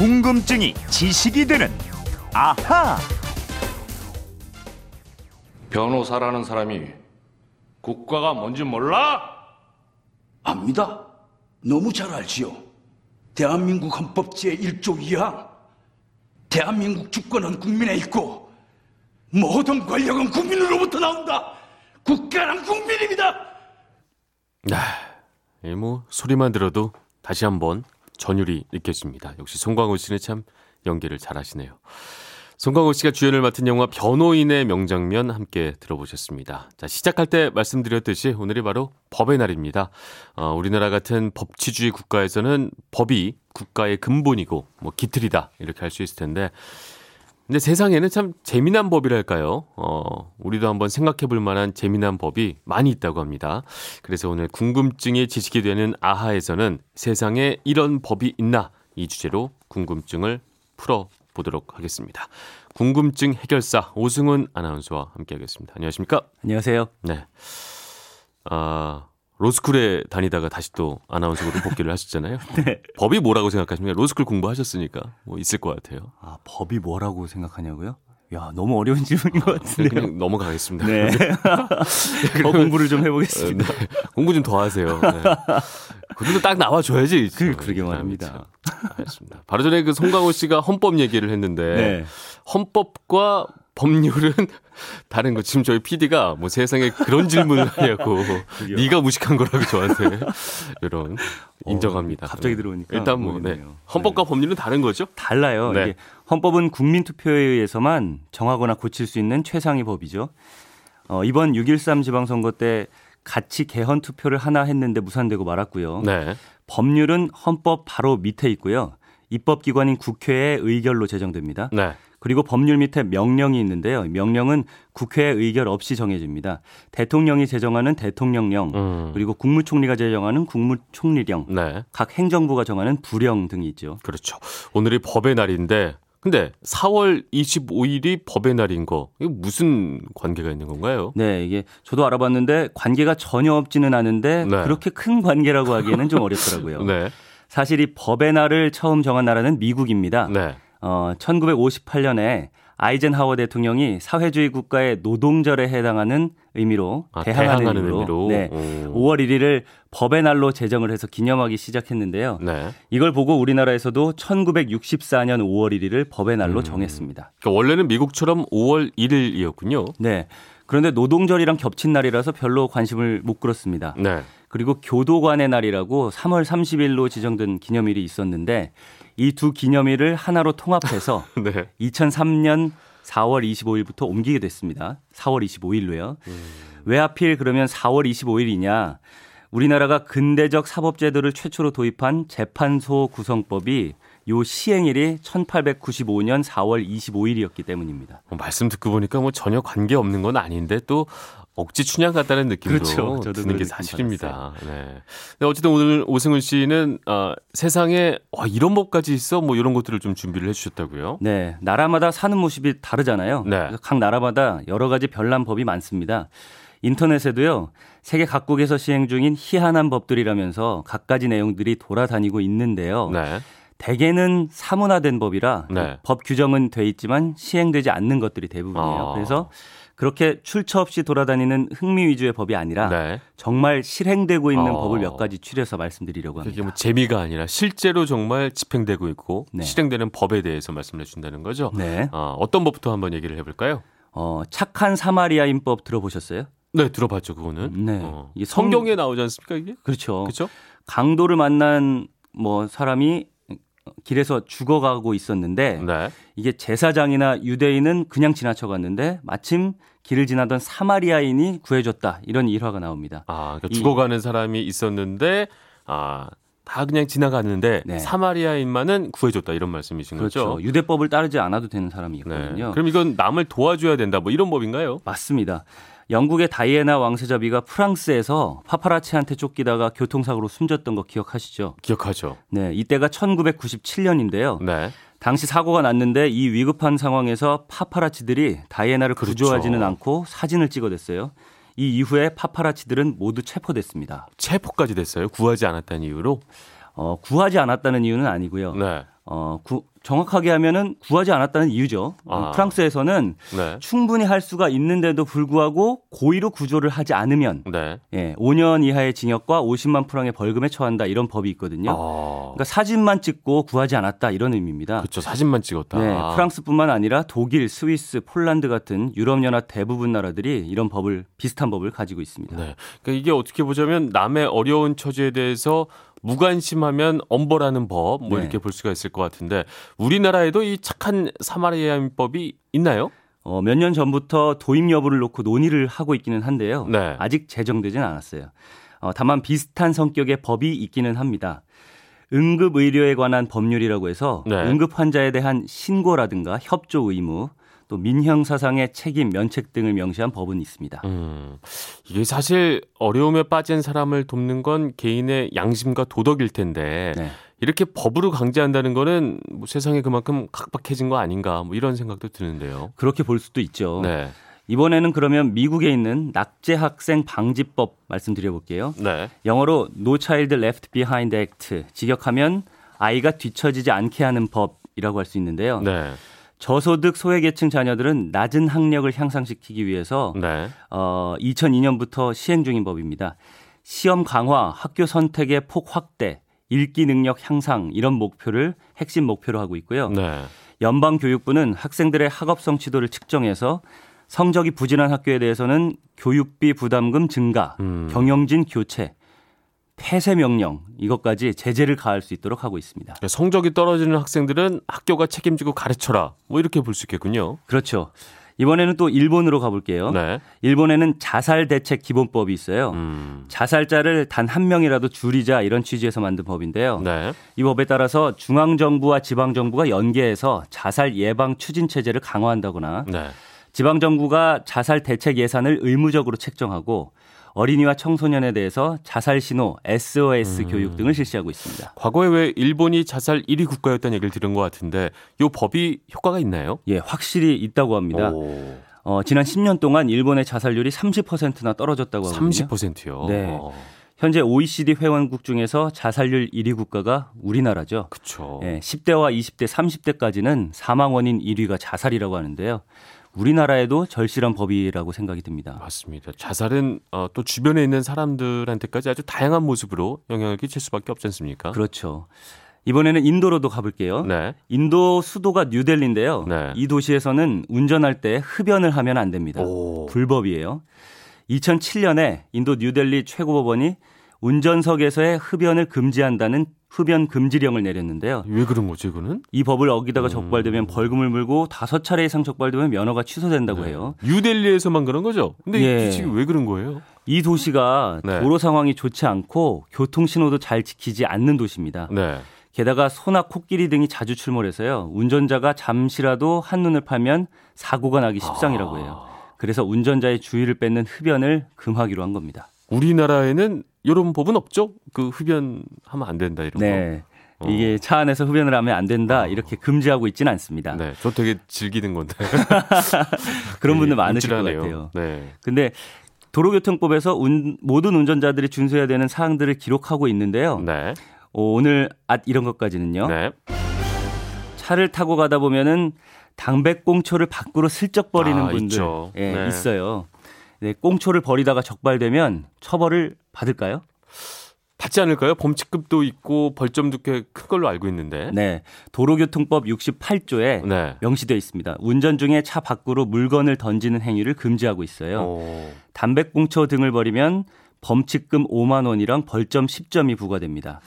궁금증이 지식이 되는 아하. 변호사라는 사람이 국가가 뭔지 몰라? 압니다. 너무 잘 알지요. 대한민국 헌법 제1조 2항. 대한민국 주권은 국민에 있고 모든 권력은 국민으로부터 나온다. 국가란 국민입니다. 예, 뭐 소리만 들어도 다시 한번 전율이 느껴집니다. 역시 송광호 씨는 참 연기를 잘하시네요. 송광호 씨가 주연을 맡은 영화 변호인의 명장면 함께 들어보셨습니다. 자, 시작할 때 말씀드렸듯이 오늘이 바로 법의 날입니다. 어, 우리나라 같은 법치주의 국가에서는 법이 국가의 근본이고 뭐 기틀이다 이렇게 할 수 있을 텐데 근데 세상에는 참 재미난 법이랄까요? 어, 우리도 한번 생각해 볼 만한 재미난 법이 많이 있다고 합니다. 그래서 오늘 궁금증이 지식이 되는 아하에서는 세상에 이런 법이 있나 이 주제로 궁금증을 풀어 보도록 하겠습니다. 궁금증 해결사 오승훈 아나운서와 함께 하겠습니다. 안녕하십니까? 안녕하세요. 네. 아, 로스쿨에 다니다가 다시 또 아나운서로 복귀를 하셨잖아요. 네. 법이 뭐라고 생각하십니까? 로스쿨 공부하셨으니까 뭐 있을 것 같아요. 아, 법이 뭐라고 생각하냐고요? 야, 너무 어려운 질문인 것 네, 같은데요. 그냥 넘어가겠습니다. 네. 더 공부를 좀 해보겠습니다. 네. 공부 좀 더 하세요. 네. 그것도 딱 나와줘야지. 그, 그러게 말입니다. 알겠습니다. 바로 전에 그 송강호 씨가 헌법 얘기를 했는데 네. 헌법과 법률은 다른 거. 지금 저희 PD가 뭐 세상에 그런 질문을 하냐고. 네가 무식한 거라고 저한테 이런 인정합니다. 어, 갑자기 네. 들어오니까 일단 뭐 네. 헌법과 법률은 다른 거죠? 달라요. 네. 이게 헌법은 국민 투표에 의해서만 정하거나 고칠 수 있는 최상위 법이죠. 어, 이번 6.13 지방선거 때 같이 개헌 투표를 하나 했는데 무산되고 말았고요. 네. 법률은 헌법 바로 밑에 있고요. 입법기관인 국회의 의결로 제정됩니다. 네. 그리고 법률 밑에 명령이 있는데요. 명령은 국회의 의결 없이 정해집니다. 대통령이 제정하는 대통령령, 음. 그리고 국무총리가 제정하는 국무총리령, 네. 각 행정부가 정하는 부령 등이 있죠. 그렇죠. 오늘이 법의 날인데 근데 4월 25일이 법의 날인 거 이거 무슨 관계가 있는 건가요? 네, 이게 저도 알아봤는데 관계가 전혀 없지는 않은데 네. 그렇게 큰 관계라고 하기에는 좀 어렵더라고요. 네. 사실 이 법의 날을 처음 정한 나라는 미국입니다. 네. 어, 1958년에 아이젠하워 대통령이 사회주의 국가의 노동절에 해당하는 의미로 아, 대항하는, 대항하는 의미로, 의미로. 네, 오. 5월 1일을 법의 날로 제정을 해서 기념하기 시작했는데요. 네. 이걸 보고 우리나라에서도 1964년 5월 1일을 법의 날로 음. 정했습니다. 그러니까 원래는 미국처럼 5월 1일이었군요. 네. 그런데 노동절이랑 겹친 날이라서 별로 관심을 못 끌었습니다. 네. 그리고 교도관의 날이라고 3월 30일로 지정된 기념일이 있었는데 이 두 기념일을 하나로 통합해서 네. 2003년 4월 25일부터 옮기게 됐습니다. 4월 25일로요. 왜 하필 그러면 4월 25일이냐? 우리나라가 근대적 사법제도를 최초로 도입한 재판소 구성법이 요 시행일이 1895년 4월 25일이었기 때문입니다. 뭐 말씀 듣고 보니까 뭐 전혀 관계 없는 건 아닌데 또 억지 춘향 같다는 느낌도 그렇죠. 저도 드는 게 사실입니다. 네. 근데 어쨌든 오늘 오승훈 씨는 어, 세상에 와, 이런 법까지 있어 뭐 이런 것들을 좀 준비를 해주셨다고요. 네, 나라마다 사는 모습이 다르잖아요. 네. 각 나라마다 여러 가지 별난 법이 많습니다. 인터넷에도요, 세계 각국에서 시행 중인 희한한 법들이라면서 각가지 내용들이 돌아다니고 있는데요. 네. 대개는 사문화된 법이라 네. 법 규정은 돼 있지만 시행되지 않는 것들이 대부분이에요. 아. 그래서 그렇게 출처 없이 돌아다니는 흥미 위주의 법이 아니라 네. 정말 실행되고 있는 어. 법을 몇 가지 추려서 말씀드리려고 합니다. 그게 뭐 재미가 아니라 실제로 정말 집행되고 있고 네. 실행되는 법에 대해서 말씀해 주신다는 거죠. 네. 어, 어떤 법부터 한번 얘기를 해볼까요? 어, 착한 사마리아인법 들어보셨어요? 네, 들어봤죠, 그거는. 네. 어. 이게 성- 성경에 나오지 않습니까, 이게? 그렇죠. 그렇죠? 강도를 만난 뭐 사람이 길에서 죽어가고 있었는데 네. 이게 제사장이나 유대인은 그냥 지나쳐 갔는데 마침 길을 지나던 사마리아인이 구해줬다 이런 일화가 나옵니다. 아, 그러니까 이- 죽어가는 사람이 있었는데, 아, 다 그냥 지나갔는데, 네. 사마리아인만은 구해줬다, 이런 말씀이신 그렇죠. 거죠? 유대법을 따르지 않아도 되는 네. 사람이거든요. 그럼 이건 남을 도와줘야 된다, 뭐 이런 법인가요? 맞습니다. 영국의 다이애나 왕세자비가 프랑스에서 파파라치한테 쫓기다가 교통사고로 숨졌던 거 기억하시죠? 기억하죠? 네, 이때가 1997년인데요. 네. 당시 사고가 났는데 이 위급한 상황에서 파파라치들이 다이애나를 그렇죠. 구조하지는 않고 사진을 찍어댔어요. 이 이후에 파파라치들은 모두 체포됐습니다. 체포까지 됐어요. 구하지 않았다는 이유로. 어, 구하지 않았다는 이유는 아니고요. 네. 어, 구, 정확하게 하면은 구하지 않았다는 이유죠. 아. 프랑스에서는 네. 충분히 할 수가 있는데도 불구하고 고의로 구조를 하지 않으면 네. 예, 5년 이하의 징역과 50만 프랑의 벌금에 처한다 이런 법이 있거든요. 아. 그러니까 사진만 찍고 구하지 않았다 이런 의미입니다. 그렇죠. 사진만 찍었다. 네, 프랑스뿐만 아니라 독일, 스위스, 폴란드 같은 유럽 연합 대부분 나라들이 이런 법을 비슷한 법을 가지고 있습니다. 네. 그러니까 이게 어떻게 보자면 남의 어려운 처지에 대해서 무관심하면 엄벌하는 법, 뭐 네. 이렇게 볼 수가 있을 것 같은데 우리나라에도 이 착한 사마리아인법이 있나요? 어, 몇 년 전부터 도입 여부를 놓고 논의를 하고 있기는 한데요. 네. 아직 제정되진 않았어요. 어, 다만 비슷한 성격의 법이 있기는 합니다. 응급 의료에 관한 법률이라고 해서 네. 응급 환자에 대한 신고라든가 협조 의무, 또 민형 사상의 책임 면책 등을 명시한 법은 있습니다. 음, 이게 사실 어려움에 빠진 사람을 돕는 건 개인의 양심과 도덕일 텐데 네. 이렇게 법으로 강제한다는 거는 뭐 세상에 그만큼 각박해진 거 아닌가 뭐 이런 생각도 드는데요. 그렇게 볼 수도 있죠. 네. 이번에는 그러면 미국에 있는 낙제 학생 방지법 말씀드려 볼게요. 네. 영어로 No Child Left Behind Act 직역하면 아이가 뒤처지지 않게 하는 법이라고 할 수 있는데요. 네. 저소득 소외계층 자녀들은 낮은 학력을 향상시키기 위해서 네. 어, 2002년부터 시행 중인 법입니다. 시험 강화, 학교 선택의 폭 확대, 읽기 능력 향상 이런 목표를 핵심 목표로 하고 있고요. 네. 연방 교육부는 학생들의 학업 성취도를 측정해서 성적이 부진한 학교에 대해서는 교육비 부담금 증가, 음. 경영진 교체, 폐쇄 명령 이것까지 제재를 가할 수 있도록 하고 있습니다. 그러니까 성적이 떨어지는 학생들은 학교가 책임지고 가르쳐라. 뭐 이렇게 볼 수 있겠군요. 그렇죠. 이번에는 또 일본으로 가볼게요. 네. 일본에는 자살 대책 기본법이 있어요. 음. 자살자를 단 한 명이라도 줄이자 이런 취지에서 만든 법인데요. 네. 이 법에 따라서 중앙 정부와 지방 정부가 연계해서 자살 예방 추진 체제를 강화한다거나 네. 지방 정부가 자살 대책 예산을 의무적으로 책정하고 어린이와 청소년에 대해서 자살 신호, SOS 교육 등을 실시하고 있습니다. 과거에 왜 일본이 자살 1위 국가였다는 얘기를 들은 것 같은데 이 법이 효과가 있나요? 예, 확실히 있다고 합니다. 오, 어, 지난 10년 동안 일본의 자살률이 30%나 떨어졌다고 하거든요. 30%요. 네. 현재 OECD 회원국 중에서 자살률 1위 국가가 우리나라죠. 그렇죠. 예, 10대와 20대, 30대까지는 사망 원인 1위가 자살이라고 하는데요. 우리나라에도 절실한 법이라고 생각이 듭니다. 맞습니다. 자살은 어, 또 주변에 있는 사람들한테까지 아주 다양한 모습으로 영향을 끼칠 수밖에 없지 않습니까? 그렇죠. 이번에는 인도로도 가볼게요. 네. 인도 수도가 뉴델리인데요. 네. 이 도시에서는 운전할 때 흡연을 하면 안 됩니다. 오. 불법이에요. 2007년에 인도 뉴델리 최고법원이 운전석에서의 흡연을 금지한다는 흡연 금지령을 내렸는데요. 왜 그런 거지, 이거는? 이 법을 어기다가 음. 적발되면 벌금을 물고 다섯 차례 이상 적발되면 면허가 취소된다고 해요. 뉴델리에서만 그런 거죠? 근데 예. 이 규칙이 왜 그런 거예요? 이 도시가 네. 도로 상황이 좋지 않고 교통 신호도 잘 지키지 않는 도시입니다. 네. 게다가 소나 코끼리 등이 자주 출몰해서요. 운전자가 잠시라도 한눈을 팔면 사고가 나기 십상이라고 해요. 그래서 운전자의 주의를 뺏는 흡연을 금하기로 한 겁니다. 우리나라에는 이런 법은 없죠? 그 흡연하면 안 된다 이런 네. 어. 이게 차 안에서 흡연을 하면 안 된다 이렇게 금지하고 있지는 않습니다. 거. 네. 저 되게 즐기는 건데. 그런 분들 많으실 것 움찔하네요. 같아요. 네. 근데 도로교통법에서 운- 모든 운전자들이 준수해야 되는 사항들을 기록하고 있는데요. 네. 어, 오늘 앗 이런 것까지는요. 네. 차를 타고 가다 보면은 당백꽁초를 밖으로 슬쩍 버리는 아, 분들 있죠. 예, 네. 있어요. 네, 꽁초를 버리다가 적발되면 처벌을 받을까요? 받지 않을까요? 범칙급도 있고 벌점도 꽤 큰 걸로 알고 있는데. 네. 도로교통법 68조에 네. 명시되어 있습니다. 운전 중에 차 밖으로 물건을 던지는 행위를 금지하고 있어요. 오. 담배꽁초 등을 버리면 범칙금 5만 원이랑 벌점 10점이 부과됩니다.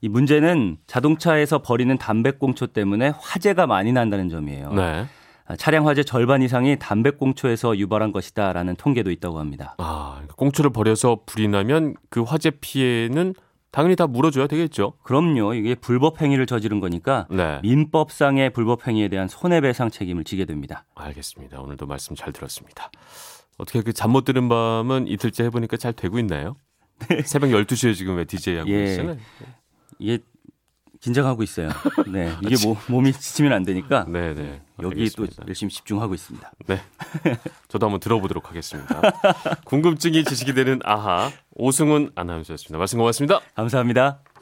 이 문제는 자동차에서 버리는 담배꽁초 때문에 화재가 많이 난다는 점이에요. 네. 아, 차량 화재 절반 이상이 담배꽁초에서 유발한 것이다라는 통계도 있다고 합니다. 아, 그러니까 꽁초를 버려서 불이 나면 그 화재 피해는 당연히 다 물어줘야 되겠죠. 그럼요. 이게 불법 행위를 저지른 거니까 네. 민법상의 불법 행위에 대한 손해배상 책임을 지게 됩니다. 알겠습니다. 오늘도 말씀 잘 들었습니다. 어떻게 그 잠못 들은 밤은 이틀째 해보니까 잘 되고 있나요? 새벽 12시에 지금 왜 DJ 하고 예. 계시잖아요. 이게 긴장하고 있어요. 네. 이게 뭐, 몸이 지치면 안 되니까 네, 네. 여기 알겠습니다. 또 열심히 집중하고 있습니다. 네. 저도 한번 들어보도록 하겠습니다. 궁금증이 지식이 되는 아하 오승훈 아나운서였습니다. 말씀 고맙습니다. 감사합니다.